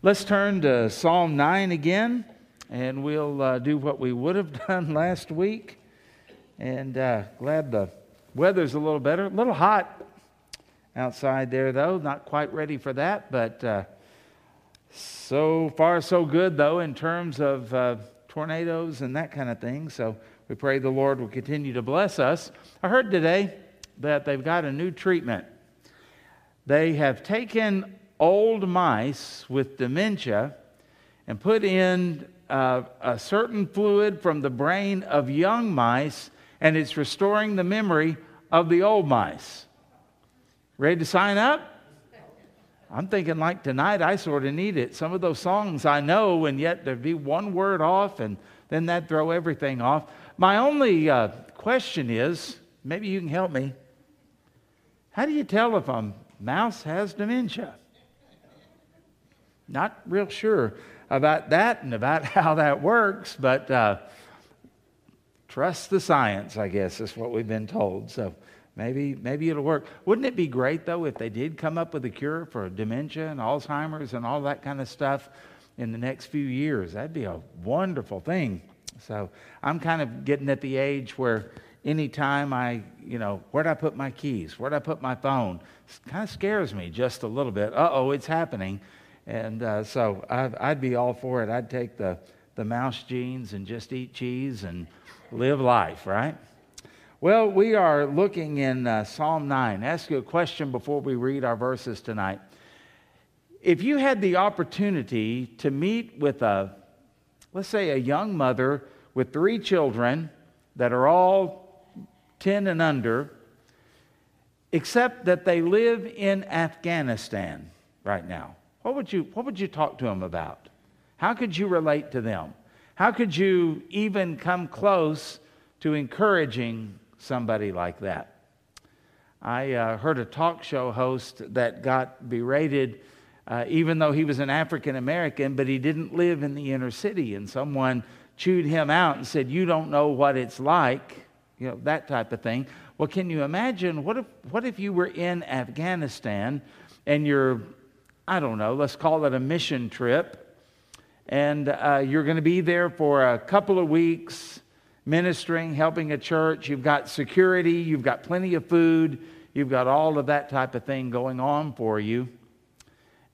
Let's turn to Psalm 9 again, and we'll uh, do what we would have done last week. And uh, glad the weather's a little better. A little hot outside there, though. Not quite ready for that, but uh, so far, so good, though, in terms of uh, tornadoes and that kind of thing. So we pray the Lord will continue to bless us. I heard today that they've got a new treatment. They have taken old mice with dementia and put in uh, a certain fluid from the brain of young mice, and it's restoring the memory of the old mice. Ready to sign up? I'm thinking like tonight, I sort of need it. Some of those songs I know, and yet there'd be one word off, and then that'd throw everything off. My only uh, question is maybe you can help me. How do you tell if a mouse has dementia? Not real sure about that and about how that works, but uh, trust the science, I guess, is what we've been told. So maybe, maybe it'll work. Wouldn't it be great, though, if they did come up with a cure for dementia and Alzheimer's and all that kind of stuff in the next few years? That'd be a wonderful thing. So I'm kind of getting at the age where anytime I, you know, where'd I put my keys? Where'd I put my phone? It kind of scares me just a little bit. Uh oh, it's happening. And uh, so I'd, I'd, be all for it. I'd take the, the mouse genes and just eat cheese and live life, right? Well, we are looking in uh, Psalm 9. Ask you a question before we read our verses tonight. If you had the opportunity to meet with a, let's say, a young mother with three children that are all 10 and under, except that they live in Afghanistan right now, what would you, what would you talk to them about? How could you relate to them? How could you even come close to encouraging somebody like that? I uh, heard a talk show host that got berated, uh, even though he was an African American, but he didn't live in the inner city. And someone chewed him out and said, You don't know what it's like, you know, that type of thing. Well, can you imagine what if, what if you were in Afghanistan and you're I don't know, let's call it a mission trip. And uh, you're going to be there for a couple of weeks ministering, helping a church. You've got security, you've got plenty of food, you've got all of that type of thing going on for you.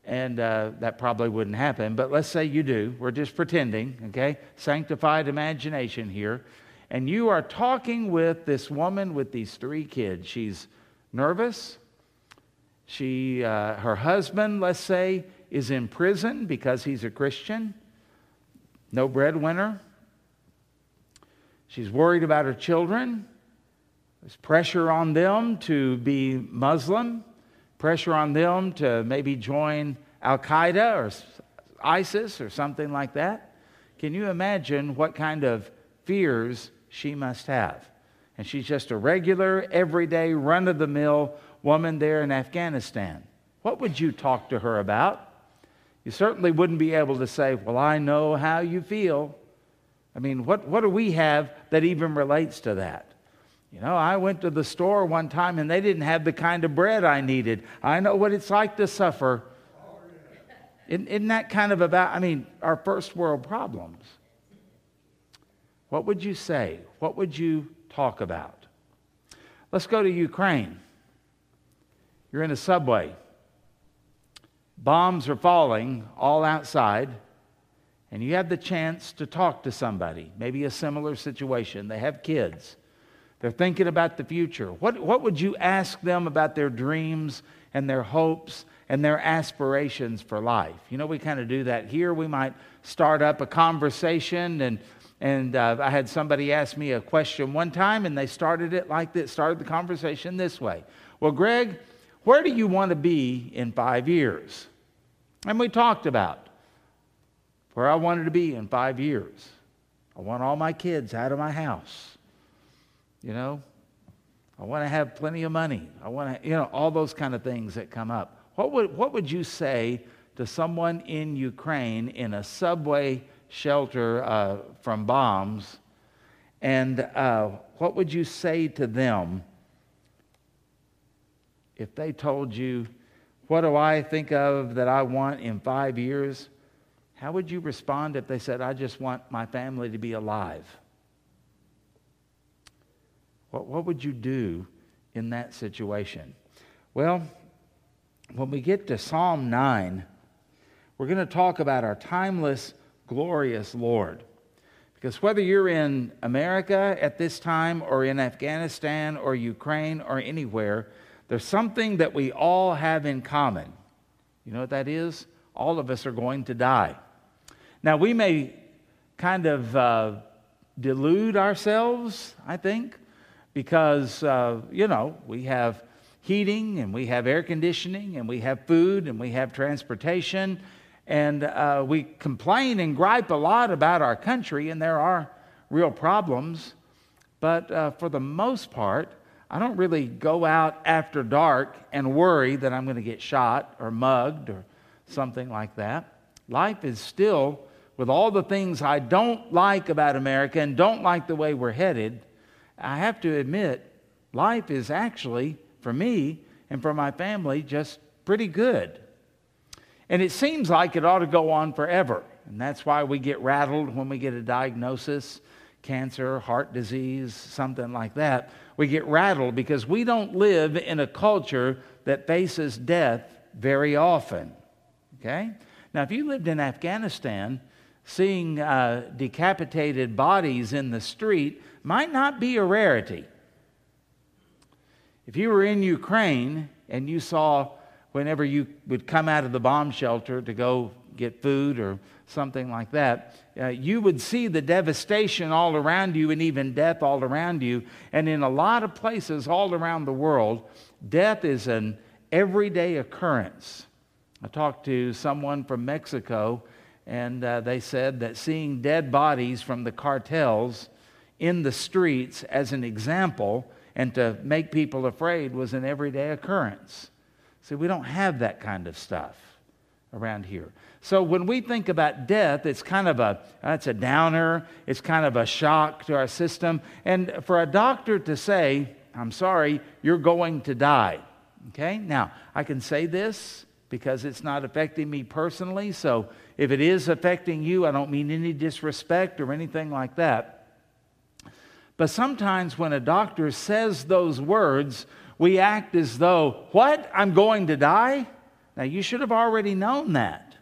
And uh, that probably wouldn't happen, but let's say you do. We're just pretending, okay? Sanctified imagination here. And you are talking with this woman with these three kids. She's nervous, she, uh, her husband, let's say, is in prison because he's a Christian, no breadwinner. She's worried about her children. There's pressure on them to be Muslim, pressure on them to maybe join Al Qaeda or ISIS or something like that. Can you imagine what kind of fears she must have? And she's just a regular, everyday, run of the mill woman there in Afghanistan. What would you talk to her about? You certainly wouldn't be able to say, Well, I know how you feel. I mean, what, what do we have that even relates to that? You know, I went to the store one time and they didn't have the kind of bread I needed. I know what it's like to suffer. Isn't, isn't that kind of about, I mean, our first world problems? What would you say? What would you talk about? Let's go to Ukraine. You're in a subway. Bombs are falling all outside, and you have the chance to talk to somebody, maybe a similar situation. They have kids. They're thinking about the future. What, what would you ask them about their dreams and their hopes and their aspirations for life? You know, we kind of do that here. We might start up a conversation, and, and uh, I had somebody ask me a question one time, and they started it like this, started the conversation this way. Well, Greg, where do you want to be in five years? And we talked about where I wanted to be in five years. I want all my kids out of my house. You know, I want to have plenty of money. I want to, you know, all those kind of things that come up. What would, what would you say to someone in Ukraine in a subway shelter uh, from bombs? And uh, what would you say to them if they told you, What do I think of that I want in five years? How would you respond if they said, I just want my family to be alive? What, what would you do in that situation? Well, when we get to Psalm 9, we're going to talk about our timeless, glorious Lord. Because whether you're in America at this time or in Afghanistan or Ukraine or anywhere, there's something that we all have in common. You know what that is? All of us are going to die. Now, we may kind of uh, delude ourselves, I think, because, uh, you know, we have heating and we have air conditioning and we have food and we have transportation. And uh, we complain and gripe a lot about our country, and there are real problems. But uh, for the most part, I don't really go out after dark and worry that I'm going to get shot or mugged or something like that. Life is still, with all the things I don't like about America and don't like the way we're headed, I have to admit, life is actually, for me and for my family, just pretty good. And it seems like it ought to go on forever. And that's why we get rattled when we get a diagnosis cancer, heart disease, something like that. We get rattled because we don't live in a culture that faces death very often. Okay? Now, if you lived in Afghanistan, seeing uh, decapitated bodies in the street might not be a rarity. If you were in Ukraine and you saw whenever you would come out of the bomb shelter to go get food or something like that, uh, you would see the devastation all around you and even death all around you. And in a lot of places all around the world, death is an everyday occurrence. I talked to someone from Mexico, and uh, they said that seeing dead bodies from the cartels in the streets as an example and to make people afraid was an everyday occurrence. See, we don't have that kind of stuff around here. So when we think about death, it's kind of a it's a downer, it's kind of a shock to our system. And for a doctor to say, "I'm sorry, you're going to die." Okay? Now, I can say this because it's not affecting me personally. So if it is affecting you, I don't mean any disrespect or anything like that. But sometimes when a doctor says those words, we act as though, What? I'm going to die? Now, you should have already known that.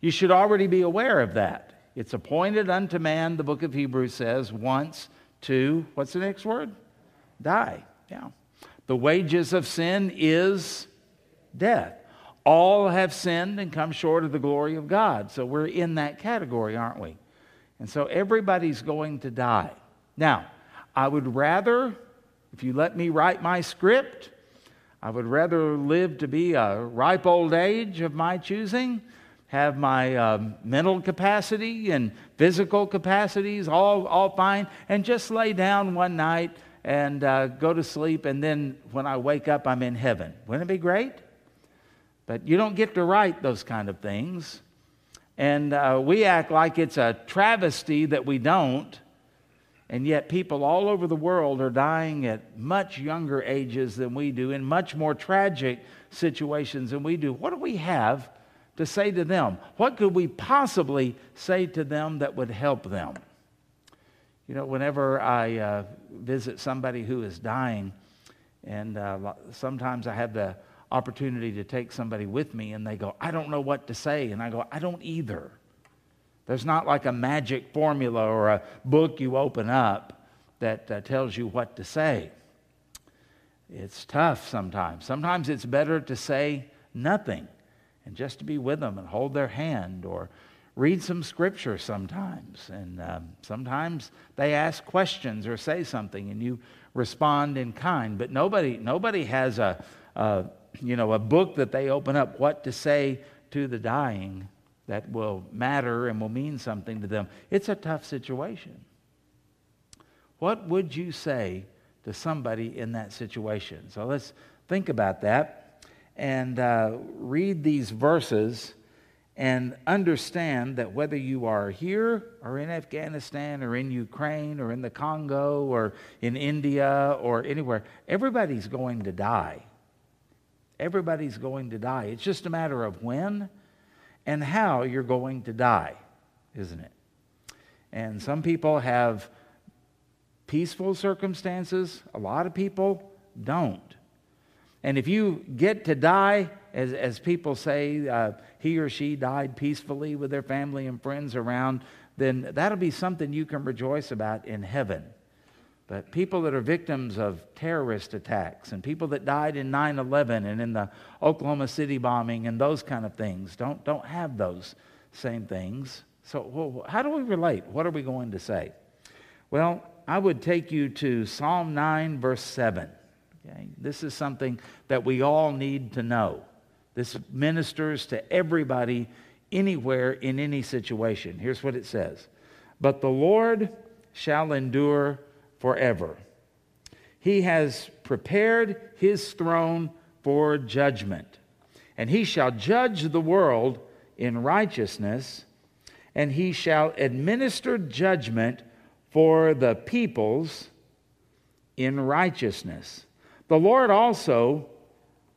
You should already be aware of that. It's appointed unto man, the book of Hebrews says, once to, what's the next word? Die. Yeah. The wages of sin is death. All have sinned and come short of the glory of God. So we're in that category, aren't we? And so everybody's going to die. Now, I would rather, if you let me write my script, I would rather live to be a ripe old age of my choosing, have my um, mental capacity and physical capacities all, all fine, and just lay down one night and uh, go to sleep, and then when I wake up, I'm in heaven. Wouldn't it be great? But you don't get to write those kind of things. And uh, we act like it's a travesty that we don't. And yet, people all over the world are dying at much younger ages than we do, in much more tragic situations than we do. What do we have to say to them? What could we possibly say to them that would help them? You know, whenever I uh, visit somebody who is dying, and uh, sometimes I have the opportunity to take somebody with me, and they go, I don't know what to say. And I go, I don't either. There's not like a magic formula or a book you open up that uh, tells you what to say. It's tough sometimes. Sometimes it's better to say nothing and just to be with them and hold their hand or read some scripture sometimes. And um, sometimes they ask questions or say something and you respond in kind. But nobody, nobody has a, a, you know, a book that they open up what to say to the dying that will matter and will mean something to them. It's a tough situation. What would you say to somebody in that situation? So let's think about that and uh, read these verses and understand that whether you are here or in Afghanistan or in Ukraine or in the Congo or in India or anywhere, everybody's going to die. Everybody's going to die. It's just a matter of when and how you're going to die, isn't it? And some people have peaceful circumstances, a lot of people don't. And if you get to die, as, as people say, uh, he or she died peacefully with their family and friends around, then that'll be something you can rejoice about in heaven. But people that are victims of terrorist attacks and people that died in 9 11 and in the Oklahoma City bombing and those kind of things don't, don't have those same things. So, well, how do we relate? What are we going to say? Well, I would take you to Psalm 9, verse 7. Okay? This is something that we all need to know. This ministers to everybody, anywhere, in any situation. Here's what it says But the Lord shall endure forever. He has prepared his throne for judgment, and he shall judge the world in righteousness, and he shall administer judgment for the peoples in righteousness. The Lord also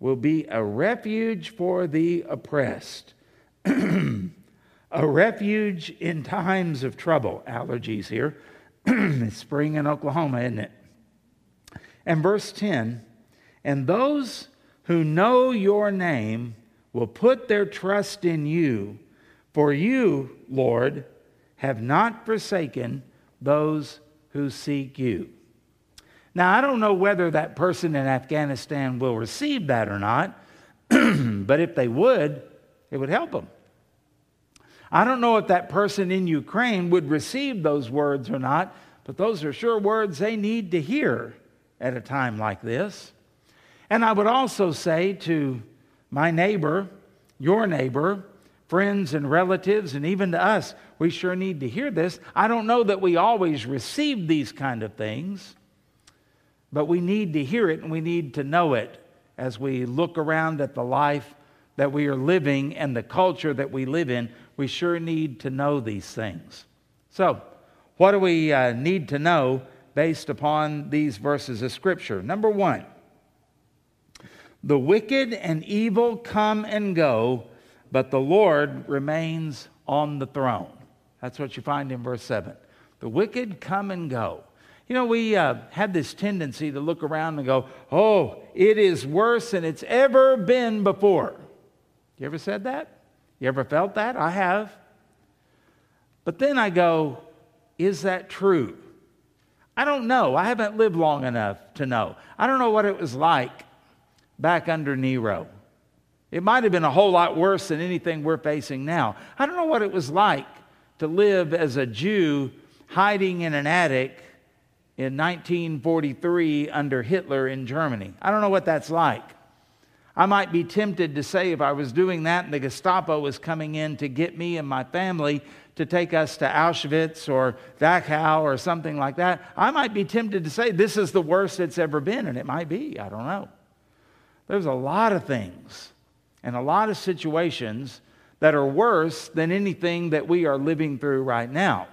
will be a refuge for the oppressed, a refuge in times of trouble. Allergies here. it's spring in Oklahoma, isn't it? And verse 10 And those who know your name will put their trust in you, for you, Lord, have not forsaken those who seek you. Now, I don't know whether that person in Afghanistan will receive that or not, but if they would, it would help them. I don't know if that person in Ukraine would receive those words or not, but those are sure words they need to hear at a time like this. And I would also say to my neighbor, your neighbor, friends and relatives, and even to us, we sure need to hear this. I don't know that we always receive these kind of things. But we need to hear it and we need to know it as we look around at the life that we are living and the culture that we live in. We sure need to know these things. So, what do we uh, need to know based upon these verses of Scripture? Number one, the wicked and evil come and go, but the Lord remains on the throne. That's what you find in verse 7. The wicked come and go. You know, we uh, have this tendency to look around and go, oh, it is worse than it's ever been before. You ever said that? You ever felt that? I have. But then I go, is that true? I don't know. I haven't lived long enough to know. I don't know what it was like back under Nero. It might have been a whole lot worse than anything we're facing now. I don't know what it was like to live as a Jew hiding in an attic in 1943 under Hitler in Germany. I don't know what that's like. I might be tempted to say if I was doing that and the Gestapo was coming in to get me and my family to take us to Auschwitz or Dachau or something like that, I might be tempted to say this is the worst it's ever been, and it might be. I don't know. There's a lot of things and a lot of situations that are worse than anything that we are living through right now.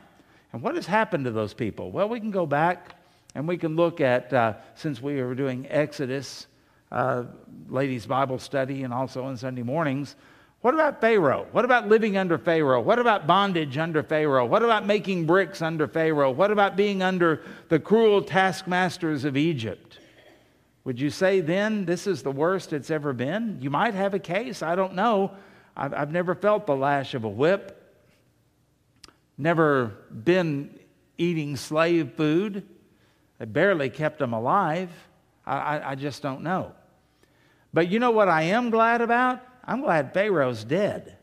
And what has happened to those people? Well, we can go back and we can look at, uh, since we were doing Exodus, uh, ladies' Bible study, and also on Sunday mornings, what about Pharaoh? What about living under Pharaoh? What about bondage under Pharaoh? What about making bricks under Pharaoh? What about being under the cruel taskmasters of Egypt? Would you say then this is the worst it's ever been? You might have a case. I don't know. I've, I've never felt the lash of a whip never been eating slave food. They barely kept them alive. I, I, I, just don't know. But you know what I am glad about? I'm glad Pharaoh's dead.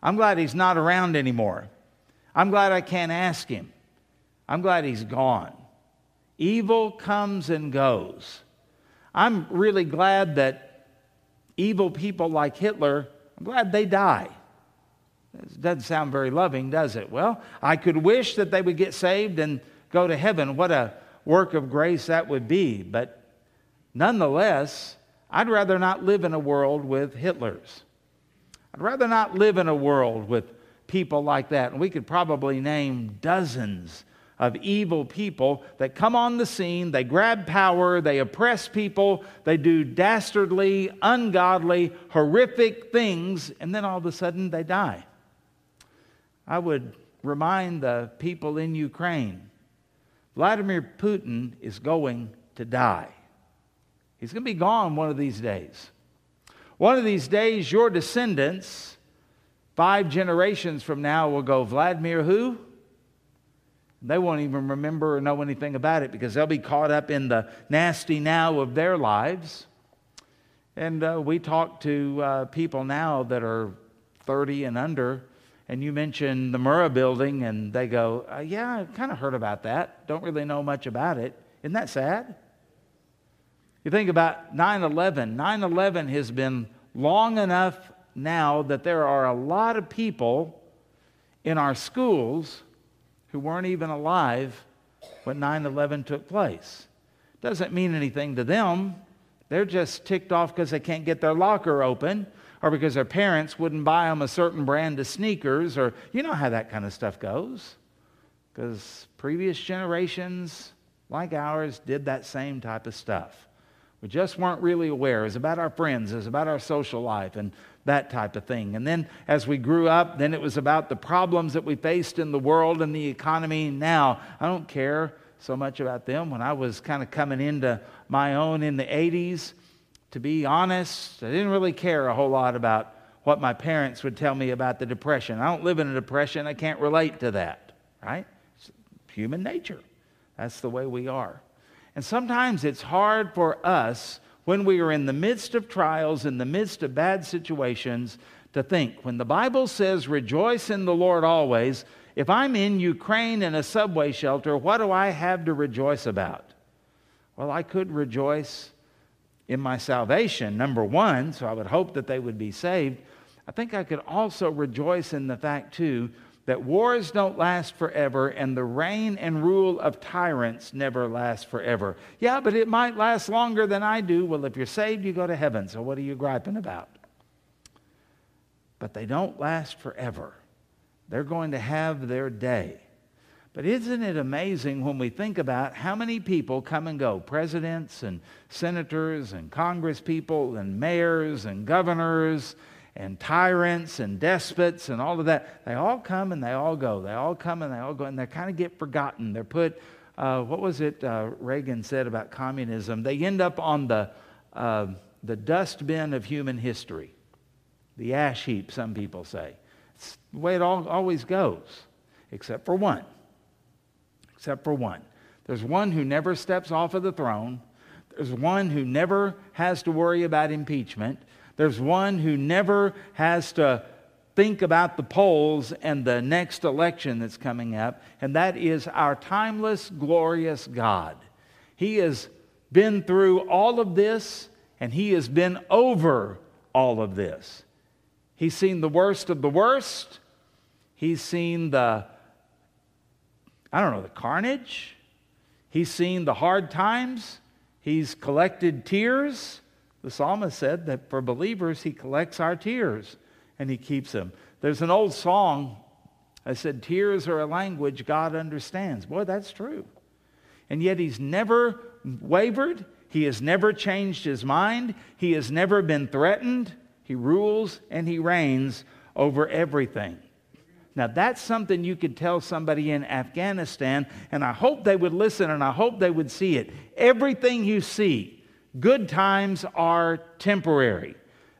I'm glad he's not around anymore. I'm glad I can't ask him. I'm glad he's gone. Evil comes and goes. I'm really glad that evil people like Hitler, I'm glad they die. It doesn't sound very loving, does it? Well, I could wish that they would get saved and go to heaven. What a work of grace that would be. But nonetheless, I'd rather not live in a world with Hitlers. I'd rather not live in a world with people like that. And we could probably name dozens of evil people that come on the scene, they grab power, they oppress people, they do dastardly, ungodly, horrific things, and then all of a sudden they die. I would remind the people in Ukraine Vladimir Putin is going to die. He's going to be gone one of these days. One of these days, your descendants, five generations from now, will go, Vladimir who? They won't even remember or know anything about it because they'll be caught up in the nasty now of their lives. And uh, we talk to uh, people now that are 30 and under, and you mention the Murrah building, and they go, uh, Yeah, I've kind of heard about that. Don't really know much about it. Isn't that sad? You think about 9 11. 9 11 has been long enough now that there are a lot of people in our schools who weren't even alive when 9 11 took place. Doesn't mean anything to them. They're just ticked off because they can't get their locker open or because their parents wouldn't buy them a certain brand of sneakers or you know how that kind of stuff goes. Because previous generations like ours did that same type of stuff. We just weren't really aware. It was about our friends, it was about our social life and that type of thing. And then as we grew up, then it was about the problems that we faced in the world and the economy. Now, I don't care so much about them. When I was kind of coming into my own in the 80s, to be honest, I didn't really care a whole lot about what my parents would tell me about the depression. I don't live in a depression. I can't relate to that, right? It's human nature. That's the way we are. And sometimes it's hard for us when we are in the midst of trials, in the midst of bad situations, to think. When the Bible says, rejoice in the Lord always, if I'm in Ukraine in a subway shelter, what do I have to rejoice about? Well, I could rejoice in my salvation, number one, so I would hope that they would be saved. I think I could also rejoice in the fact, too, that wars don't last forever and the reign and rule of tyrants never last forever. Yeah, but it might last longer than I do. Well, if you're saved, you go to heaven. So what are you griping about? But they don't last forever. They're going to have their day. But isn't it amazing when we think about how many people come and go presidents and senators and congresspeople and mayors and governors and tyrants and despots and all of that, they all come and they all go. They all come and they all go, and they kind of get forgotten. They're put, uh, what was it uh, Reagan said about communism? They end up on the, uh, the dustbin of human history, the ash heap, some people say. It's the way it all, always goes, except for one. Except for one. There's one who never steps off of the throne. There's one who never has to worry about impeachment. There's one who never has to think about the polls and the next election that's coming up, and that is our timeless, glorious God. He has been through all of this, and He has been over all of this. He's seen the worst of the worst. He's seen the, I don't know, the carnage. He's seen the hard times. He's collected tears. The psalmist said that for believers, he collects our tears and he keeps them. There's an old song. I said, Tears are a language God understands. Boy, that's true. And yet he's never wavered. He has never changed his mind. He has never been threatened. He rules and he reigns over everything. Now, that's something you could tell somebody in Afghanistan, and I hope they would listen and I hope they would see it. Everything you see, Good times are temporary.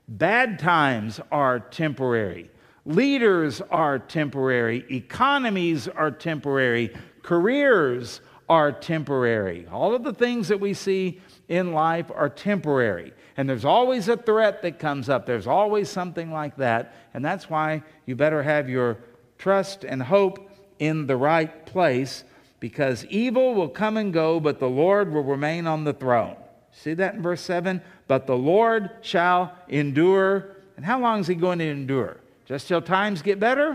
Bad times are temporary. Leaders are temporary. Economies are temporary. Careers are temporary. All of the things that we see in life are temporary. And there's always a threat that comes up. There's always something like that. And that's why you better have your trust and hope in the right place because evil will come and go, but the Lord will remain on the throne. See that in verse 7? But the Lord shall endure. And how long is he going to endure? Just till times get better?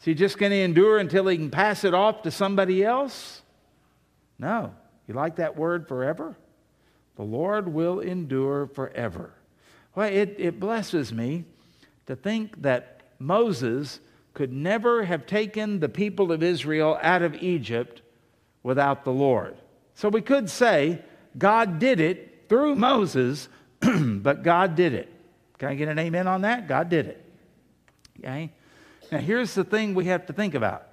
Is he just going to endure until he can pass it off to somebody else? No. You like that word forever? The Lord will endure forever. Well, it, it blesses me to think that Moses could never have taken the people of Israel out of Egypt without the Lord. So we could say God did it through Moses, but God did it. Can I get an amen on that? God did it. Okay? Now, here's the thing we have to think about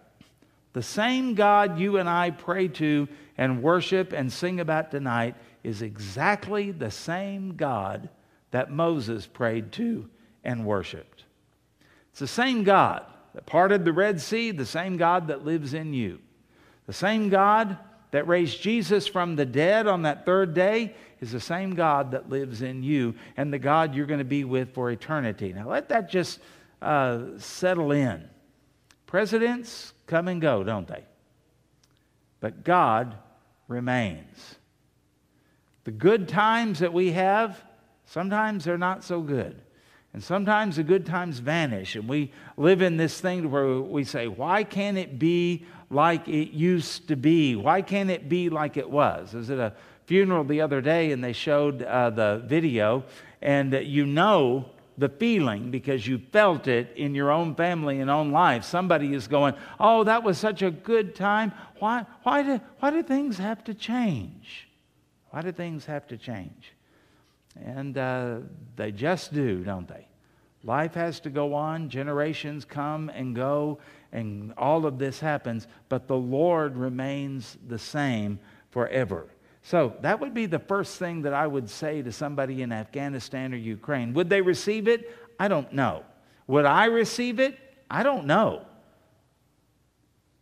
the same God you and I pray to and worship and sing about tonight is exactly the same God that Moses prayed to and worshiped. It's the same God that parted the Red Sea, the same God that lives in you. The same God that raised Jesus from the dead on that third day is the same God that lives in you and the God you're going to be with for eternity. Now, let that just uh, settle in. Presidents come and go, don't they? But God remains. The good times that we have, sometimes they're not so good. And sometimes the good times vanish, and we live in this thing where we say, Why can't it be like it used to be? Why can't it be like it was? I was at a funeral the other day, and they showed uh, the video, and you know the feeling because you felt it in your own family and own life. Somebody is going, Oh, that was such a good time. Why, why, do, why do things have to change? Why do things have to change? And uh, they just do, don't they? Life has to go on, generations come and go, and all of this happens, but the Lord remains the same forever. So that would be the first thing that I would say to somebody in Afghanistan or Ukraine. Would they receive it? I don't know. Would I receive it? I don't know.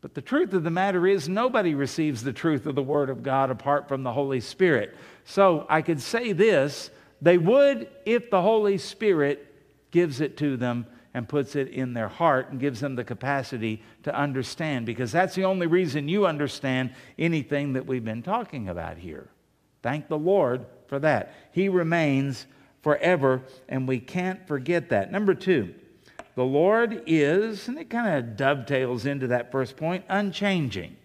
But the truth of the matter is, nobody receives the truth of the Word of God apart from the Holy Spirit. So I could say this they would if the Holy Spirit gives it to them and puts it in their heart and gives them the capacity to understand, because that's the only reason you understand anything that we've been talking about here. Thank the Lord for that. He remains forever, and we can't forget that. Number two, the Lord is, and it kind of dovetails into that first point, unchanging.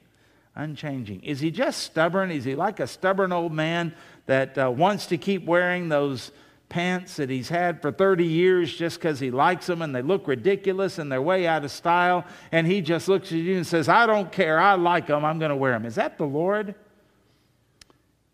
Unchanging. Is he just stubborn? Is he like a stubborn old man that uh, wants to keep wearing those pants that he's had for 30 years just because he likes them and they look ridiculous and they're way out of style. And he just looks at you and says, I don't care. I like them. I'm going to wear them. Is that the Lord?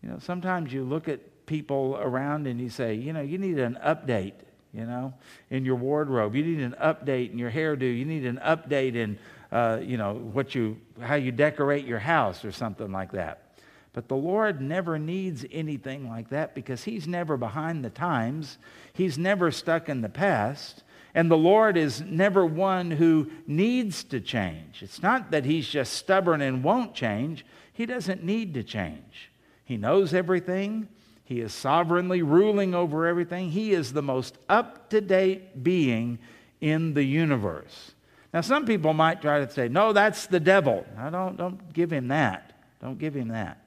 You know, sometimes you look at people around and you say, you know, you need an update, you know, in your wardrobe. You need an update in your hairdo. You need an update in, uh, you know, what you, how you decorate your house or something like that. But the Lord never needs anything like that because He's never behind the times. He's never stuck in the past. And the Lord is never one who needs to change. It's not that He's just stubborn and won't change, He doesn't need to change. He knows everything, He is sovereignly ruling over everything. He is the most up to date being in the universe. Now, some people might try to say, no, that's the devil. Don't, don't give him that. Don't give him that.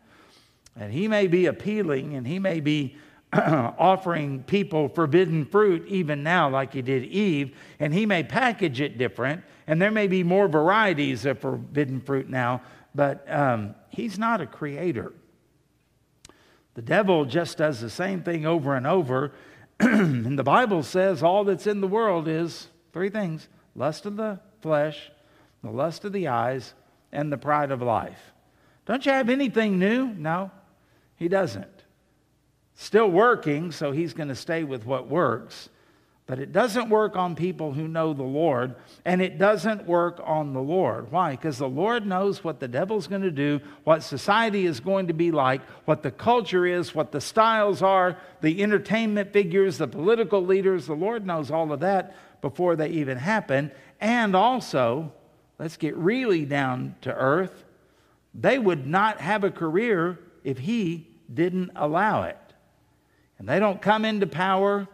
And he may be appealing and he may be offering people forbidden fruit even now, like he did Eve, and he may package it different, and there may be more varieties of forbidden fruit now, but um, he's not a creator. The devil just does the same thing over and over, and the Bible says all that's in the world is three things lust of the flesh, the lust of the eyes, and the pride of life. Don't you have anything new? No. He doesn't. Still working, so he's going to stay with what works. But it doesn't work on people who know the Lord, and it doesn't work on the Lord. Why? Because the Lord knows what the devil's going to do, what society is going to be like, what the culture is, what the styles are, the entertainment figures, the political leaders. The Lord knows all of that before they even happen. And also, let's get really down to earth, they would not have a career if He didn't allow it. And they don't come into power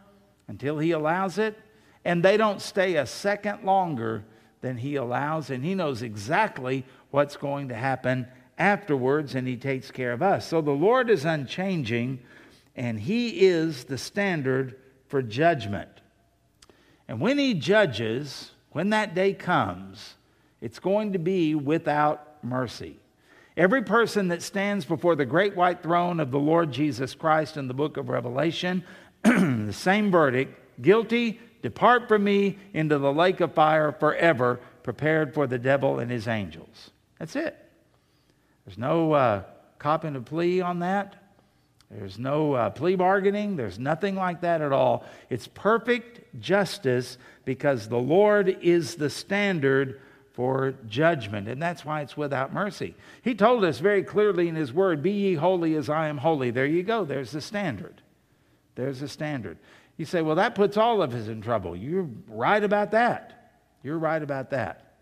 until He allows it, and they don't stay a second longer than He allows, and He knows exactly what's going to happen afterwards, and He takes care of us. So the Lord is unchanging, and He is the standard for judgment. And when He judges, when that day comes, it's going to be without mercy. Every person that stands before the great white throne of the Lord Jesus Christ in the book of Revelation, the same verdict guilty, depart from me into the lake of fire forever, prepared for the devil and his angels. That's it. There's no uh, copping a plea on that. There's no uh, plea bargaining. There's nothing like that at all. It's perfect justice because the Lord is the standard for judgment. And that's why it's without mercy. He told us very clearly in His Word, Be ye holy as I am holy. There you go. There's the standard. There's a standard. You say, Well, that puts all of us in trouble. You're right about that. You're right about that.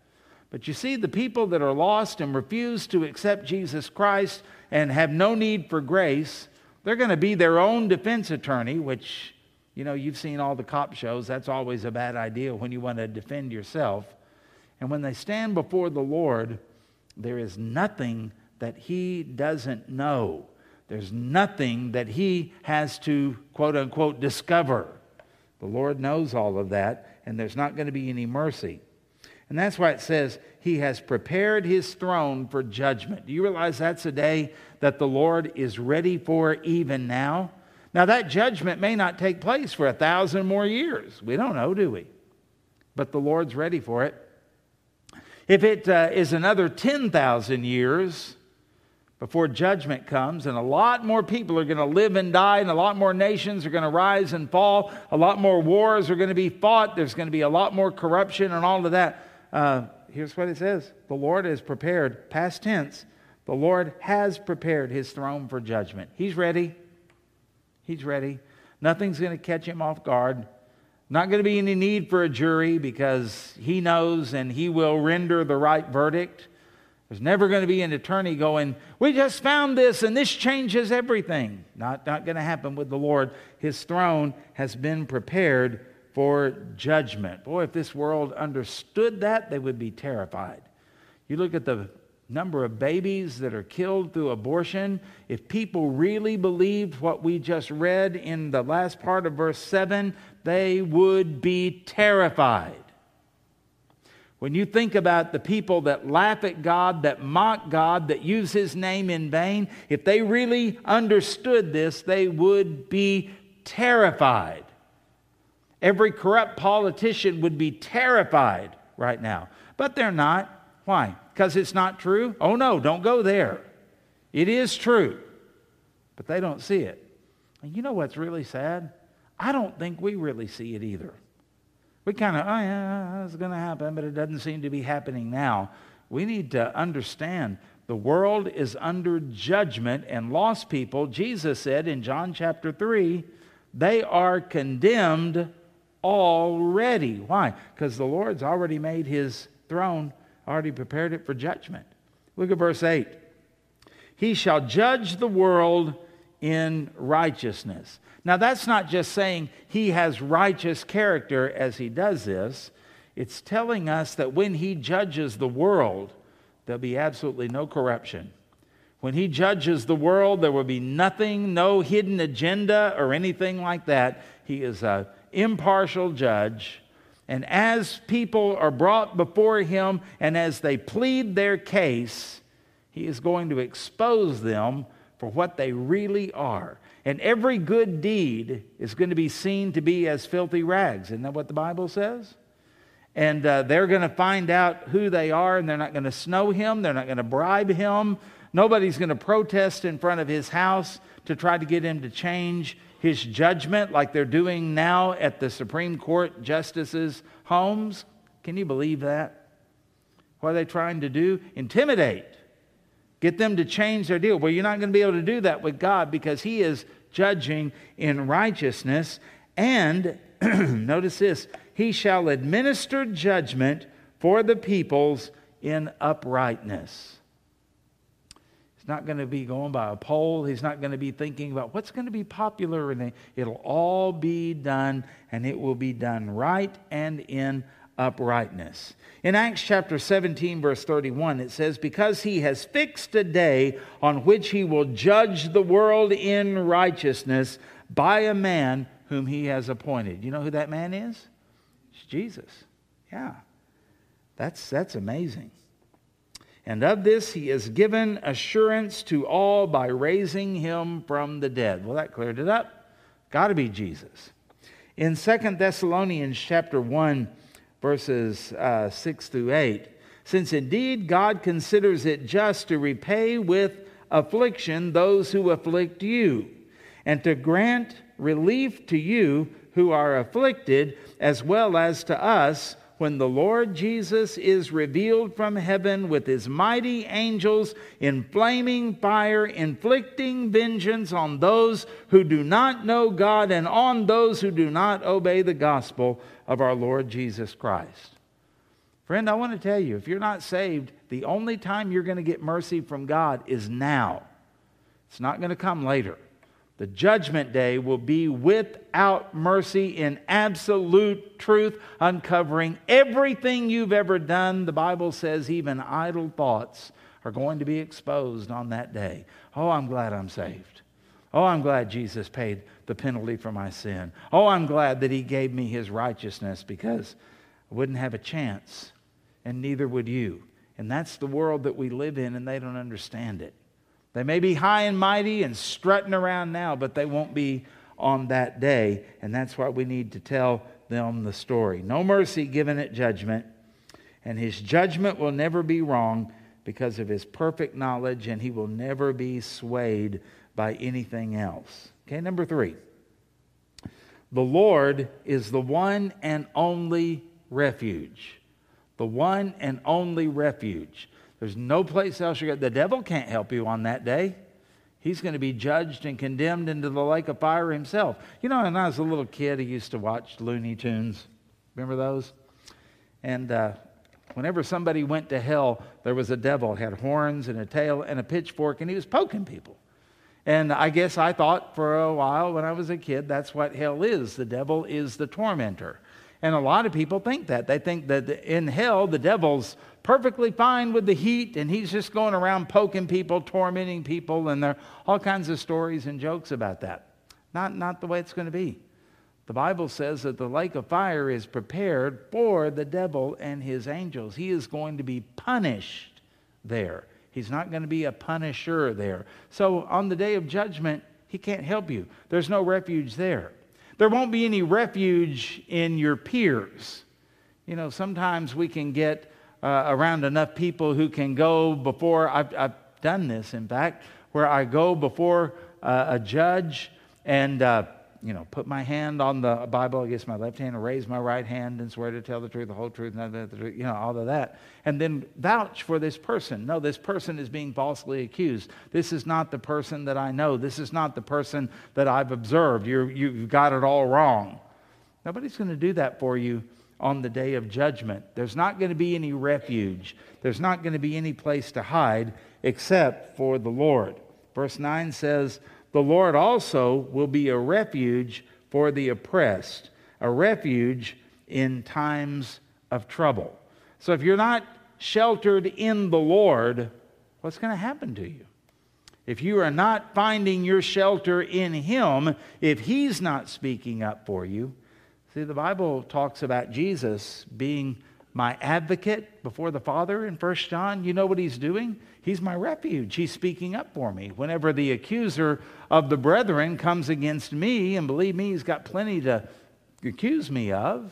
But you see, the people that are lost and refuse to accept Jesus Christ and have no need for grace, they're going to be their own defense attorney, which, you know, you've seen all the cop shows. That's always a bad idea when you want to defend yourself. And when they stand before the Lord, there is nothing that He doesn't know. There's nothing that He has to, quote unquote, discover. The Lord knows all of that, and there's not going to be any mercy. And that's why it says he has prepared his throne for judgment. Do you realize that's a day that the Lord is ready for even now? Now, that judgment may not take place for a thousand more years. We don't know, do we? But the Lord's ready for it. If it uh, is another 10,000 years before judgment comes, and a lot more people are going to live and die, and a lot more nations are going to rise and fall, a lot more wars are going to be fought, there's going to be a lot more corruption and all of that uh, here's what it says The Lord has prepared, past tense, the Lord has prepared his throne for judgment. He's ready. He's ready. Nothing's going to catch him off guard. Not going to be any need for a jury because he knows and he will render the right verdict. There's never going to be an attorney going, We just found this and this changes everything. Not, not going to happen with the Lord. His throne has been prepared for judgment. Boy, if this world understood that, they would be terrified. You look at the number of babies that are killed through abortion. If people really believed what we just read in the last part of verse 7, they would be terrified. When you think about the people that laugh at God, that mock God, that use His name in vain, if they really understood this, they would be terrified. Every corrupt politician would be terrified right now. But they're not. Why? Because it's not true? Oh, no, don't go there. It is true. But they don't see it. And you know what's really sad? I don't think we really see it either. We kind of, oh, yeah, it's going to happen, but it doesn't seem to be happening now. We need to understand the world is under judgment, and lost people, Jesus said in John chapter 3, they are condemned already. Why? Because the Lord's already made his throne, already prepared it for judgment. Look at verse 8. He shall judge the world in righteousness. Now, that's not just saying he has righteous character as he does this. It's telling us that when he judges the world, there'll be absolutely no corruption. When he judges the world, there will be nothing, no hidden agenda or anything like that. He is a impartial judge. And as people are brought before him and as they plead their case, he is going to expose them for what they really are. And every good deed is going to be seen to be as filthy rags. Isn't that what the Bible says? And uh, they're going to find out who they are, and they're not going to snow him, they're not going to bribe him. Nobody's going to protest in front of his house to try to get him to change his judgment like they're doing now at the Supreme Court justices' homes. Can you believe that? What are they trying to do? Intimidate. Get them to change their deal. Well, you're not going to be able to do that with God because He is judging in righteousness. And notice this He shall administer judgment for the peoples in uprightness He's not going to be going by a poll. He's not going to be thinking about what's going to be popular. And it'll all be done, and it will be done right and in uprightness. In Acts chapter 17, verse 31, it says, Because he has fixed a day on which he will judge the world in righteousness by a man whom he has appointed. You know who that man is? It's Jesus. Yeah. That's, that's amazing. And of this he has given assurance to all by raising him from the dead. Well, that cleared it up. Got to be Jesus. In Second Thessalonians chapter 1, verses uh, 6 through 8, since indeed God considers it just to repay with affliction those who afflict you, and to grant relief to you who are afflicted, as well as to us when the Lord Jesus is revealed from heaven with his mighty angels in flaming fire, inflicting vengeance on those who do not know God and on those who do not obey the gospel of our Lord Jesus Christ. Friend, I want to tell you if you're not saved, the only time you're going to get mercy from God is now. It's not going to come later. The judgment day will be without mercy in absolute truth, uncovering everything you've ever done. The Bible says even idle thoughts are going to be exposed on that day. Oh, I'm glad I'm saved. Oh, I'm glad Jesus paid the penalty for my sin. Oh, I'm glad that He gave me His righteousness because I wouldn't have a chance, and neither would you. And that's the world that we live in, and they don't understand it. They may be high and mighty and strutting around now, but they won't be on that day. And that's why we need to tell them the story. No mercy given at judgment, and his judgment will never be wrong because of his perfect knowledge, and he will never be swayed by anything else. Okay, number three. The Lord is the one and only refuge. The one and only refuge. There's no place else you go. The devil can't help you on that day. He's going to be judged and condemned into the lake of fire himself. You know, when I was a little kid, I used to watch Looney Tunes. Remember those? And uh, whenever somebody went to hell, there was a devil, had horns and a tail and a pitchfork, and he was poking people. And I guess I thought for a while when I was a kid, that's what hell is. The devil is the tormentor. And a lot of people think that. They think that in hell, the devil's perfectly fine with the heat and he's just going around poking people, tormenting people, and there are all kinds of stories and jokes about that. Not, not the way it's going to be. The Bible says that the lake of fire is prepared for the devil and his angels. He is going to be punished there. He's not going to be a punisher there. So on the day of judgment, he can't help you. There's no refuge there. There won't be any refuge in your peers. You know, sometimes we can get uh, around enough people who can go before, I've, I've done this, in fact, where I go before uh, a judge and uh, you know, put my hand on the Bible against my left hand and raise my right hand and swear to tell the truth, the whole truth, and the truth, you know, all of that. And then vouch for this person. No, this person is being falsely accused. This is not the person that I know. This is not the person that I've observed. you you've got it all wrong. Nobody's going to do that for you on the day of judgment. There's not going to be any refuge. There's not going to be any place to hide except for the Lord. Verse 9 says, the Lord also will be a refuge for the oppressed, a refuge in times of trouble. So if you're not sheltered in the Lord, what's going to happen to you? If you are not finding your shelter in Him, if He's not speaking up for you, see, the Bible talks about Jesus being my advocate before the Father in 1 John. You know what He's doing? He's my refuge. He's speaking up for me. Whenever the accuser of the brethren comes against me, and believe me, he's got plenty to accuse me of,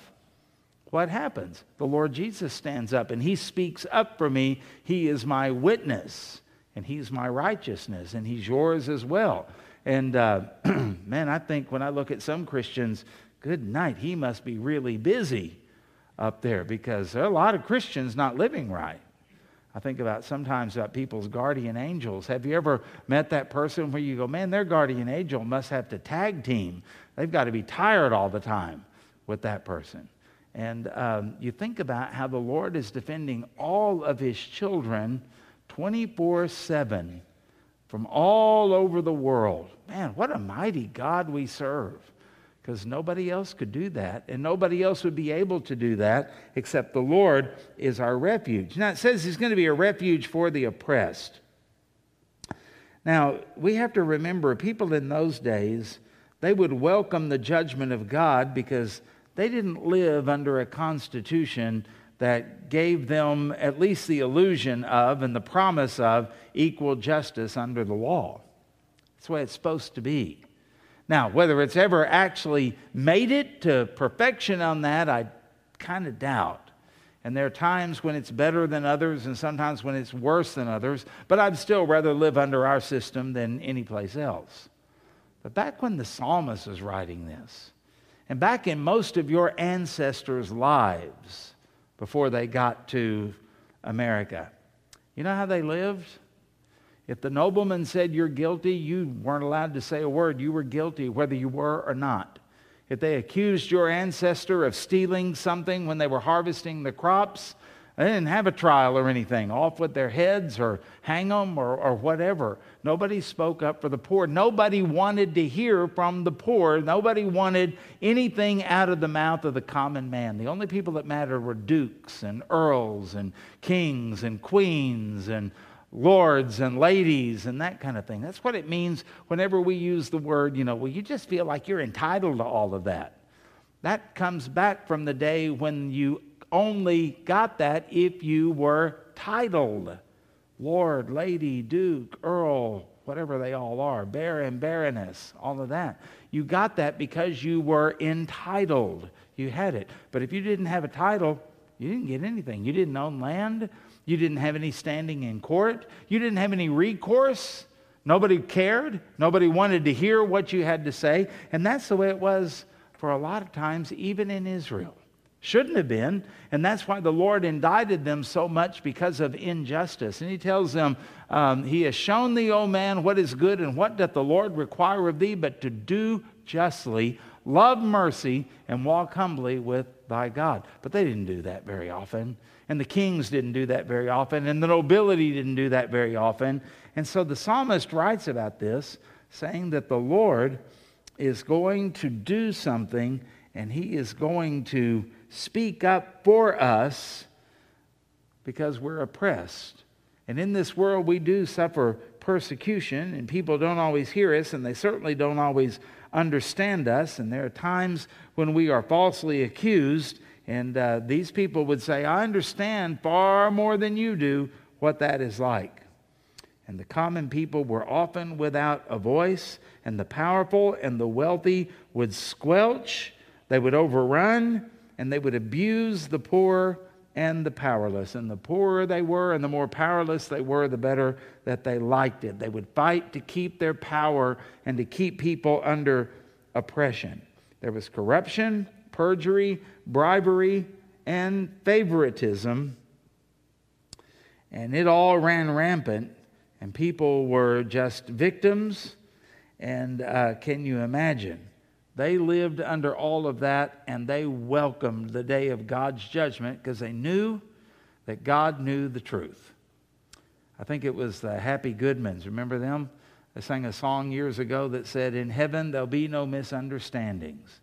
what happens? The Lord Jesus stands up and he speaks up for me. He is my witness, and he's my righteousness, and he's yours as well. And uh, man, I think when I look at some Christians, good night, he must be really busy up there because there are a lot of Christians not living right. I think about sometimes about people's guardian angels. Have you ever met that person where you go, man, their guardian angel must have to tag team? They've got to be tired all the time with that person. And um, you think about how the Lord is defending all of his children 24 7 from all over the world. Man, what a mighty God we serve because nobody else could do that, and nobody else would be able to do that except the Lord is our refuge. Now, it says He's going to be a refuge for the oppressed. Now, we have to remember people in those days, they would welcome the judgment of God because they didn't live under a constitution that gave them at least the illusion of and the promise of equal justice under the law. That's the way it's supposed to be. Now, whether it's ever actually made it to perfection on that, I kind of doubt. And there are times when it's better than others and sometimes when it's worse than others, but I'd still rather live under our system than any place else. But back when the psalmist was writing this, and back in most of your ancestors' lives before they got to America, you know how they lived? If the nobleman said you're guilty, you weren't allowed to say a word. You were guilty whether you were or not. If they accused your ancestor of stealing something when they were harvesting the crops, they didn't have a trial or anything. Off with their heads or hang them or, or whatever. Nobody spoke up for the poor. Nobody wanted to hear from the poor. Nobody wanted anything out of the mouth of the common man. The only people that mattered were dukes and earls and kings and queens and lords and ladies and that kind of thing. That's what it means whenever we use the word, you know, well, you just feel like you're entitled to all of that. That comes back from the day when you only got that if you were titled Lord, Lady, Duke, Earl, whatever they all are, Baron, Baroness, all of that. You got that because you were entitled. You had it. But if you didn't have a title, you didn't get anything. You didn't own land. You didn't have any standing in court. You didn't have any recourse. Nobody cared. Nobody wanted to hear what you had to say. And that's the way it was for a lot of times, even in Israel. Shouldn't have been. And that's why the Lord indicted them so much because of injustice. And He tells them, um, He has shown thee, O man, what is good and what doth the Lord require of thee, but to do justly, love mercy, and walk humbly with thy God. But they didn't do that very often. And the kings didn't do that very often, and the nobility didn't do that very often. And so the psalmist writes about this, saying that the Lord is going to do something and he is going to speak up for us because we're oppressed. And in this world, we do suffer persecution, and people don't always hear us, and they certainly don't always understand us. And there are times when we are falsely accused, and uh, these people would say, I understand far more than you do what that is like. And the common people were often without a voice, and the powerful and the wealthy would squelch, they would overrun, and they would abuse the poor and the powerless. And the poorer they were and the more powerless they were, the better that they liked it. They would fight to keep their power and to keep people under oppression. There was corruption, perjury, bribery, and favoritism. And it all ran rampant, and people were just victims. And uh, can you imagine? They lived under all of that, and they welcomed the day of God's judgment because they knew that God knew the truth. I think it was the Happy Goodmans. Remember them? They sang a song years ago that said, In heaven there'll be no misunderstandings.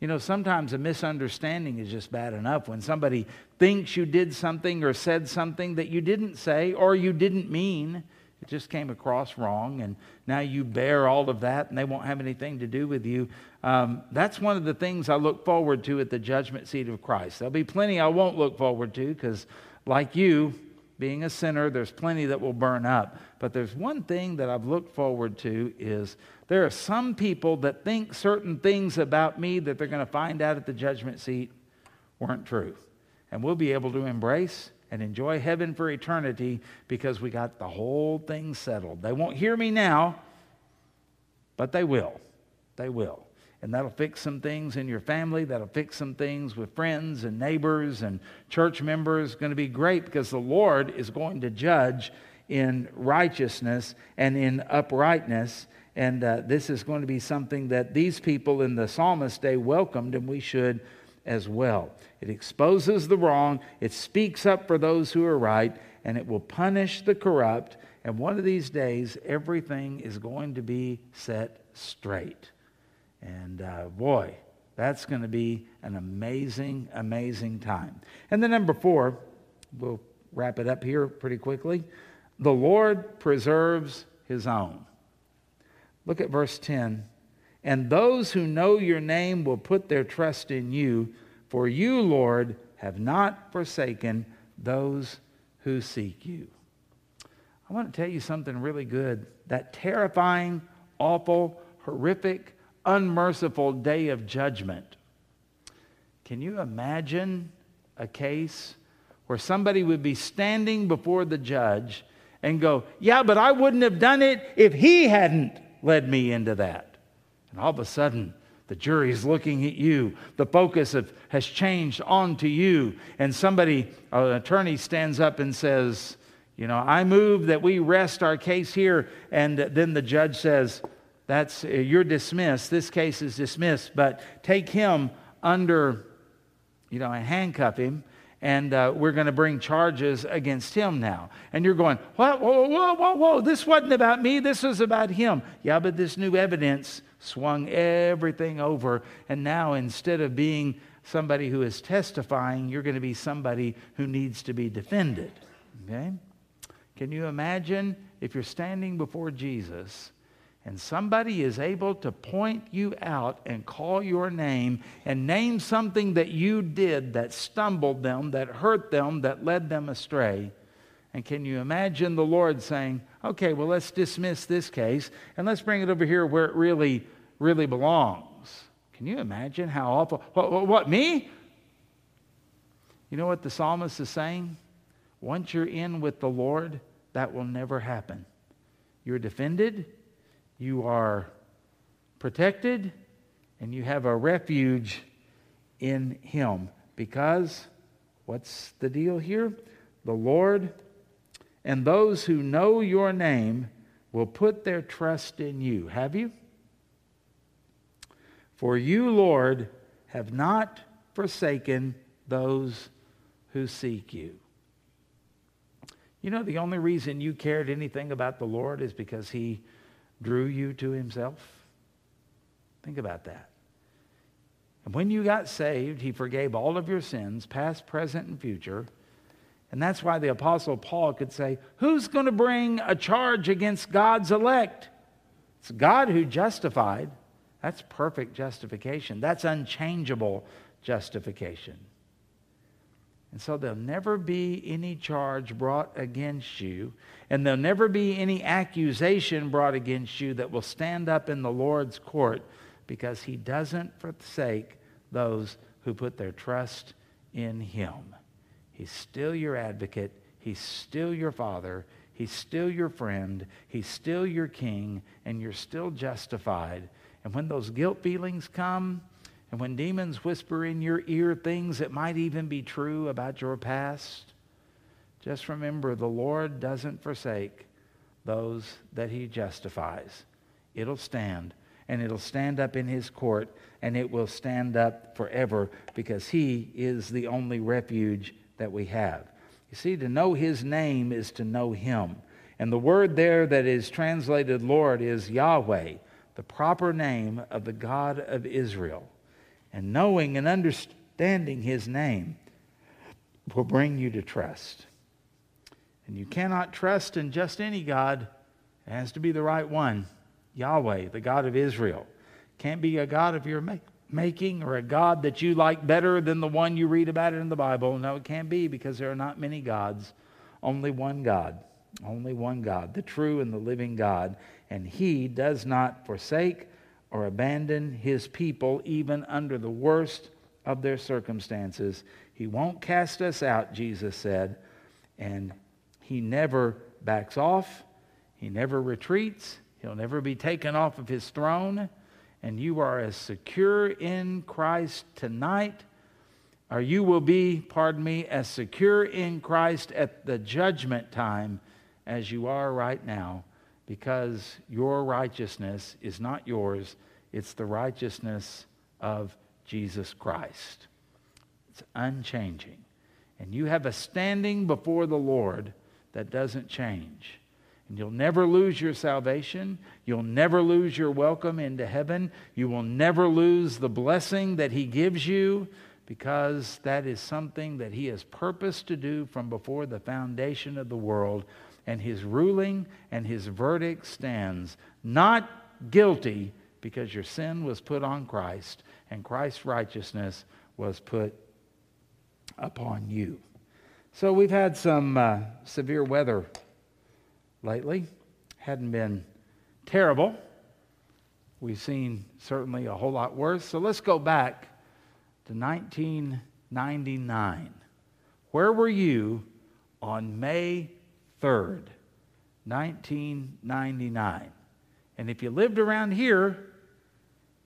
You know, sometimes a misunderstanding is just bad enough when somebody thinks you did something or said something that you didn't say or you didn't mean. It just came across wrong, and now you bear all of that, and they won't have anything to do with you. Um, that's one of the things I look forward to at the judgment seat of Christ. There'll be plenty I won't look forward to because, like you, being a sinner, there's plenty that will burn up. But there's one thing that I've looked forward to is there are some people that think certain things about me that they're going to find out at the judgment seat weren't true. And we'll be able to embrace and enjoy heaven for eternity because we got the whole thing settled. They won't hear me now, but they will. They will. And that'll fix some things in your family. That'll fix some things with friends and neighbors and church members. It's going to be great because the Lord is going to judge in righteousness and in uprightness. And uh, this is going to be something that these people in the psalmist day welcomed, and we should as well. It exposes the wrong, it speaks up for those who are right, and it will punish the corrupt. And one of these days, everything is going to be set straight. And uh, boy, that's going to be an amazing, amazing time. And then, number four, we'll wrap it up here pretty quickly. The Lord preserves his own. Look at verse 10. And those who know your name will put their trust in you, for you, Lord, have not forsaken those who seek you. I want to tell you something really good. That terrifying, awful, horrific, unmerciful day of judgment. Can you imagine a case where somebody would be standing before the judge and go, Yeah, but I wouldn't have done it if he hadn't led me into that. And all of a sudden, the jury is looking at you. The focus of, has changed onto you. And somebody, uh, an attorney, stands up and says, You know, I move that we rest our case here. And then the judge says, That's, you're dismissed. This case is dismissed. But take him under, you know, and handcuff him and uh, we're going to bring charges against him now. And you're going, what? Whoa, whoa, whoa, whoa, this wasn't about me, this was about him. Yeah, but this new evidence swung everything over. And now instead of being somebody who is testifying, you're going to be somebody who needs to be defended. Okay? Can you imagine if you're standing before Jesus and somebody is able to point you out and call your name and name something that you did that stumbled them, that hurt them, that led them astray. And can you imagine the Lord saying, okay, well, let's dismiss this case and let's bring it over here where it really, really belongs? Can you imagine how awful? What, what, what me? You know what the psalmist is saying? Once you're in with the Lord, that will never happen. You're defended, you are protected and you have a refuge in Him. Because, what's the deal here? The Lord and those who know your name will put their trust in you. Have you? For you, Lord, have not forsaken those who seek you. You know, the only reason you cared anything about the Lord is because He drew you to himself? Think about that. And when you got saved, he forgave all of your sins, past, present, and future. And that's why the Apostle Paul could say, Who's going to bring a charge against God's elect? It's God who justified. That's perfect justification. That's unchangeable justification. And so there'll never be any charge brought against you, and there'll never be any accusation brought against you that will stand up in the Lord's court because he doesn't forsake those who put their trust in him. He's still your advocate, he's still your father, he's still your friend, he's still your king, and you're still justified. And when those guilt feelings come, and when demons whisper in your ear things that might even be true about your past, just remember the Lord doesn't forsake those that he justifies. It'll stand, and it'll stand up in his court, and it will stand up forever because he is the only refuge that we have. You see, to know his name is to know him. And the word there that is translated Lord is Yahweh, the proper name of the God of Israel and knowing and understanding his name will bring you to trust. And you cannot trust in just any God. It has to be the right one Yahweh, the God of Israel. Can't be a God of your making or a God that you like better than the one you read about it in the Bible. No, it can't be because there are not many gods. Only one God. Only one God, the true and the living God. And He does not forsake or abandon his people even under the worst of their circumstances. He won't cast us out, Jesus said, and he never backs off, he never retreats, he'll never be taken off of his throne. And you are as secure in Christ tonight, or you will be, pardon me, as secure in Christ at the judgment time as you are right now because your righteousness is not yours, it's the righteousness of Jesus Christ. It's unchanging. And you have a standing before the Lord that doesn't change. And you'll never lose your salvation. You'll never lose your welcome into heaven. You will never lose the blessing that He gives you because that is something that He has purposed to do from before the foundation of the world and his ruling and his verdict stands. Not guilty because your sin was put on Christ and Christ's righteousness was put upon you. So we've had some uh, severe weather lately. Hadn't been terrible. We've seen certainly a whole lot worse. So let's go back to 1999 Where were you on May 3rd, 1999? And if you lived around here,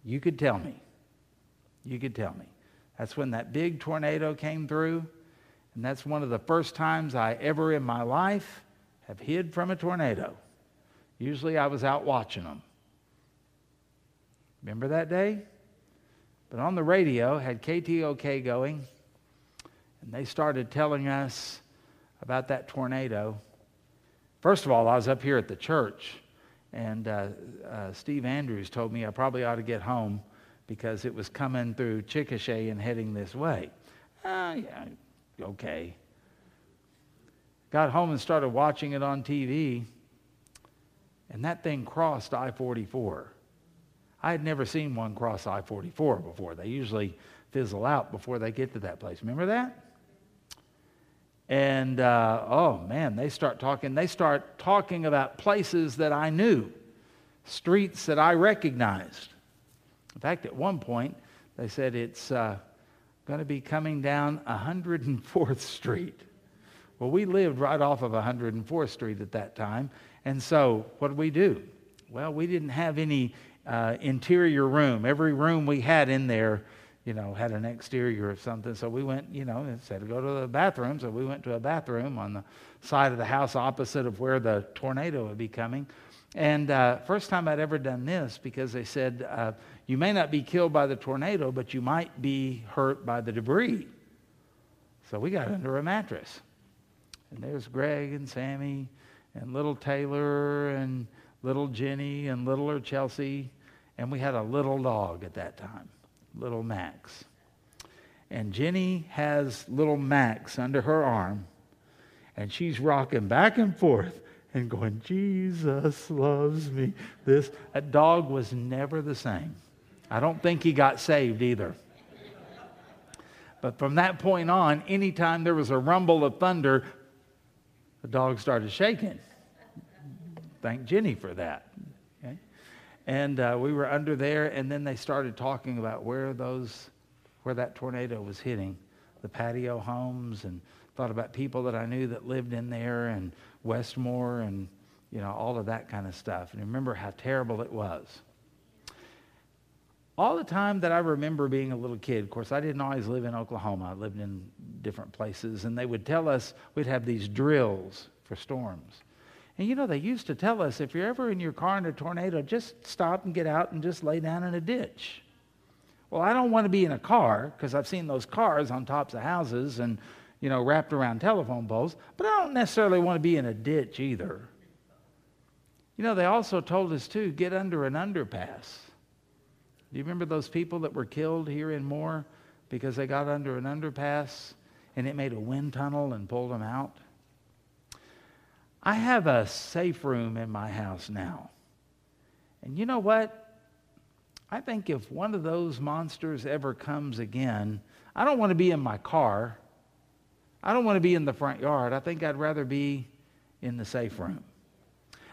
you could tell me. You could tell me. That's when that big tornado came through. And that's one of the first times I ever in my life have hid from a tornado. Usually I was out watching them. Remember that day? But on the radio, had KTOK going, and they started telling us about that tornado. First of all, I was up here at the church, and uh, uh, Steve Andrews told me I probably ought to get home because it was coming through Chickasha and heading this way. Uh, yeah, okay. Got home and started watching it on TV, and that thing crossed I 44. I had never seen one cross I 44 before. They usually fizzle out before they get to that place. Remember that? And uh, oh man, they start talking. They start talking about places that I knew, streets that I recognized. In fact, at one point, they said it's uh, going to be coming down 104th Street. Well, we lived right off of 104th Street at that time. And so, what did we do? Well, we didn't have any uh, interior room. Every room we had in there you know, had an exterior or something. So we went, you know, instead of go to the bathroom, so we went to a bathroom on the side of the house opposite of where the tornado would be coming. And uh, first time I'd ever done this because they said, uh, you may not be killed by the tornado, but you might be hurt by the debris. So we got under a mattress. And there's Greg and Sammy and little Taylor and little Jenny and littler Chelsea. And we had a little dog at that time little Max. And Jenny has little Max under her arm, and she's rocking back and forth and going, Jesus loves me. This a dog was never the same. I don't think he got saved either. But from that point on, anytime there was a rumble of thunder, the dog started shaking. Thank Jenny for that. And uh, we were under there, and then they started talking about where those, where that tornado was hitting, the patio homes, and thought about people that I knew that lived in there, and Westmore, and you know all of that kind of stuff. And remember how terrible it was. All the time that I remember being a little kid, of course, I didn't always live in Oklahoma. I lived in different places, and they would tell us we'd have these drills for storms. And you know, they used to tell us if you're ever in your car in a tornado, just stop and get out and just lay down in a ditch. Well, I don't want to be in a car because I've seen those cars on tops of houses and, you know, wrapped around telephone poles, but I don't necessarily want to be in a ditch either. You know, they also told us too get under an underpass. Do you remember those people that were killed here in Moore because they got under an underpass and it made a wind tunnel and pulled them out? I have a safe room in my house now. And you know what? I think if one of those monsters ever comes again, I don't want to be in my car. I don't want to be in the front yard. I think I'd rather be in the safe room.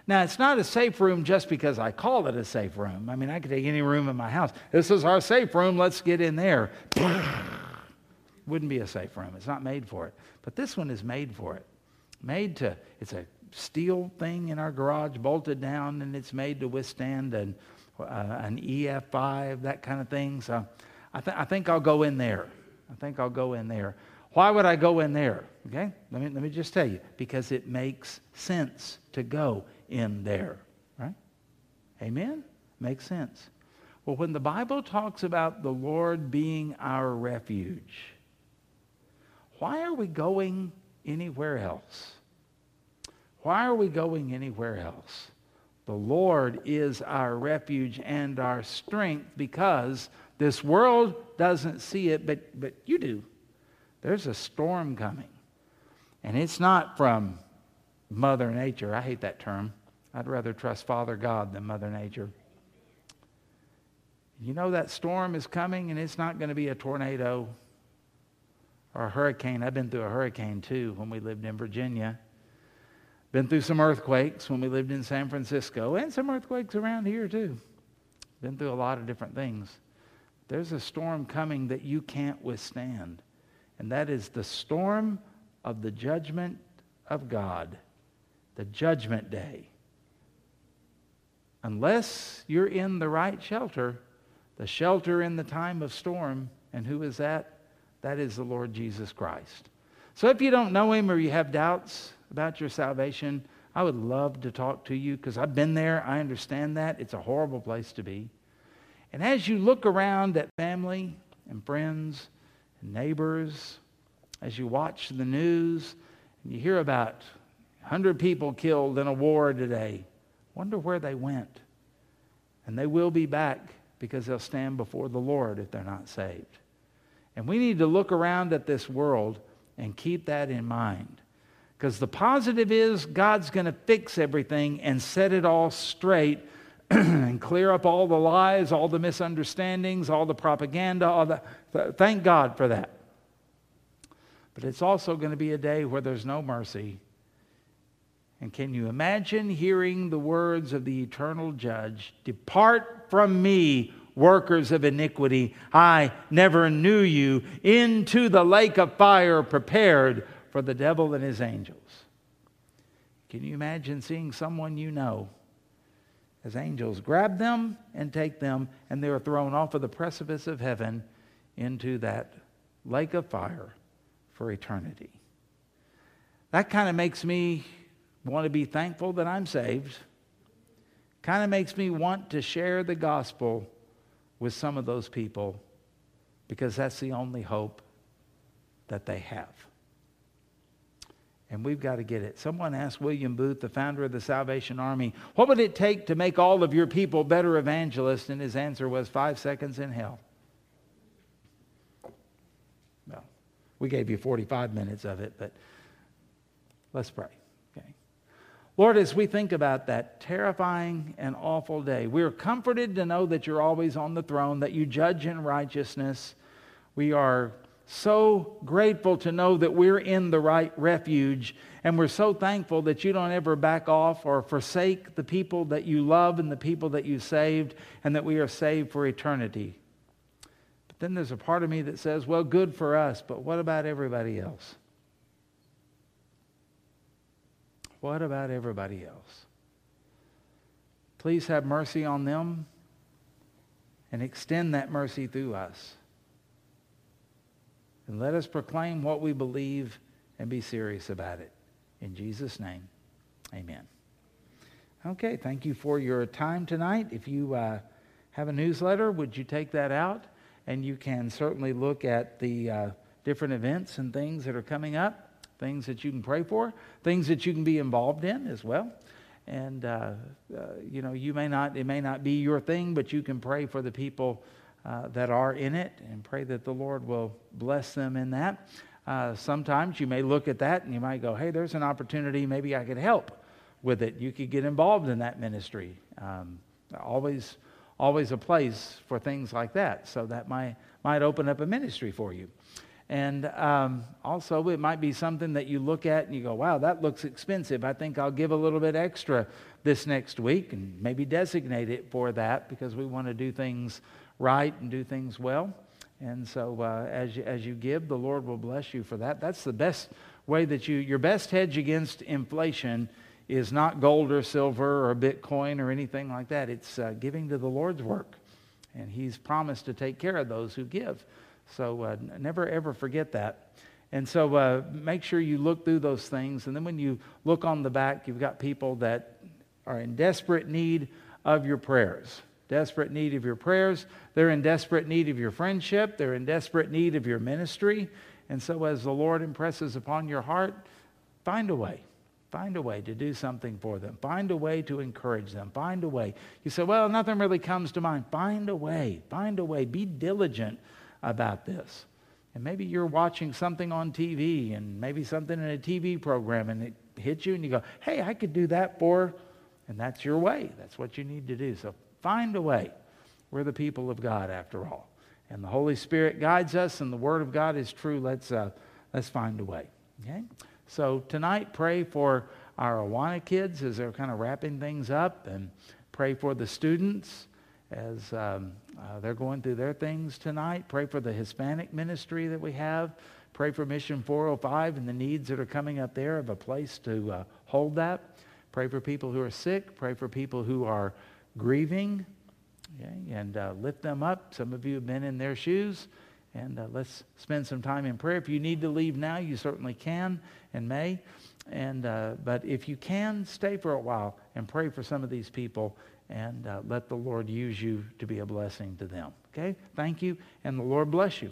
Now, it's not a safe room just because I call it a safe room. I mean, I could take any room in my house. This is our safe room. Let's get in there. Wouldn't be a safe room. It's not made for it. But this one is made for it. Made to, it's a steel thing in our garage bolted down and it's made to withstand an, uh, an EF5, that kind of thing. So I, th- I think I'll go in there. I think I'll go in there. Why would I go in there? Okay, let me, let me just tell you. Because it makes sense to go in there, right? Amen? Makes sense. Well, when the Bible talks about the Lord being our refuge, why are we going anywhere else? Why are we going anywhere else? The Lord is our refuge and our strength because this world doesn't see it, but, but you do. There's a storm coming. And it's not from Mother Nature. I hate that term. I'd rather trust Father God than Mother Nature. You know that storm is coming and it's not going to be a tornado or a hurricane. I've been through a hurricane too when we lived in Virginia. Been through some earthquakes when we lived in San Francisco, and some earthquakes around here too. Been through a lot of different things. There's a storm coming that you can't withstand, and that is the storm of the judgment of God, the judgment day. Unless you're in the right shelter, the shelter in the time of storm, and who is that? That is the Lord Jesus Christ. So if you don't know him or you have doubts about your salvation, I would love to talk to you because I've been there. I understand that. It's a horrible place to be. And as you look around at family and friends and neighbors, as you watch the news and you hear about 100 people killed in a war today, wonder where they went. And they will be back because they'll stand before the Lord if they're not saved. And we need to look around at this world and keep that in mind. Because the positive is God's going to fix everything and set it all straight and clear up all the lies, all the misunderstandings, all the propaganda. All the, thank God for that. But it's also going to be a day where there's no mercy. And can you imagine hearing the words of the eternal judge Depart from me, workers of iniquity. I never knew you into the lake of fire prepared for the devil and his angels. Can you imagine seeing someone you know as angels grab them and take them, and they are thrown off of the precipice of heaven into that lake of fire for eternity? That kind of makes me want to be thankful that I'm saved. Kind of makes me want to share the gospel with some of those people because that's the only hope that they have. And we've got to get it. Someone asked William Booth, the founder of the Salvation Army, what would it take to make all of your people better evangelists? And his answer was five seconds in hell. Well, we gave you 45 minutes of it, but let's pray. Okay. Lord, as we think about that terrifying and awful day, we are comforted to know that you're always on the throne, that you judge in righteousness. We are so grateful to know that we're in the right refuge, and we're so thankful that you don't ever back off or forsake the people that you love and the people that you saved, and that we are saved for eternity. But then there's a part of me that says, well, good for us, but what about everybody else? What about everybody else? Please have mercy on them and extend that mercy through us. And let us proclaim what we believe and be serious about it. In Jesus' name, amen. Okay, thank you for your time tonight. If you uh, have a newsletter, would you take that out? And you can certainly look at the uh, different events and things that are coming up things that you can pray for, things that you can be involved in as well. And, uh, uh, you know, you may not, it may not be your thing, but you can pray for the people uh, that are in it and pray that the Lord will bless them in that. Uh, sometimes you may look at that and you might go, hey, there's an opportunity. Maybe I could help with it. You could get involved in that ministry. Um, always, always a place for things like that. So that might, might open up a ministry for you. And um, also, it might be something that you look at and you go, wow, that looks expensive. I think I'll give a little bit extra this next week and maybe designate it for that because we want to do things right and do things well. And so, uh, as, you, as you give, the Lord will bless you for that. That's the best way that you, your best hedge against inflation is not gold or silver or Bitcoin or anything like that. It's uh, giving to the Lord's work. And He's promised to take care of those who give. So uh, never ever forget that. And so uh, make sure you look through those things. And then when you look on the back, you've got people that are in desperate need of your prayers. Desperate need of your prayers. They're in desperate need of your friendship. They're in desperate need of your ministry. And so, as the Lord impresses upon your heart, find a way. Find a way to do something for them. Find a way to encourage them. Find a way. You say, well, nothing really comes to mind. Find a way. Find a way. Be diligent about this. And maybe you're watching something on TV and maybe something in a TV program and it hits you and you go, hey, I could do that for, and that's your way. That's what you need to do. So find a way. We're the people of God after all. And the Holy Spirit guides us and the Word of God is true. Let's, uh, let's find a way. Okay? So tonight, pray for our Awana kids as they're kind of wrapping things up and pray for the students as um, uh, they're going through their things tonight. Pray for the Hispanic ministry that we have. Pray for Mission 405 and the needs that are coming up there of a place to uh, hold that. Pray for people who are sick. Pray for people who are grieving. Okay? And uh, lift them up. Some of you have been in their shoes. And uh, let's spend some time in prayer. If you need to leave now, you certainly can and may. And, uh, but if you can, stay for a while and pray for some of these people and uh, let the Lord use you to be a blessing to them. Okay? Thank you, and the Lord bless you.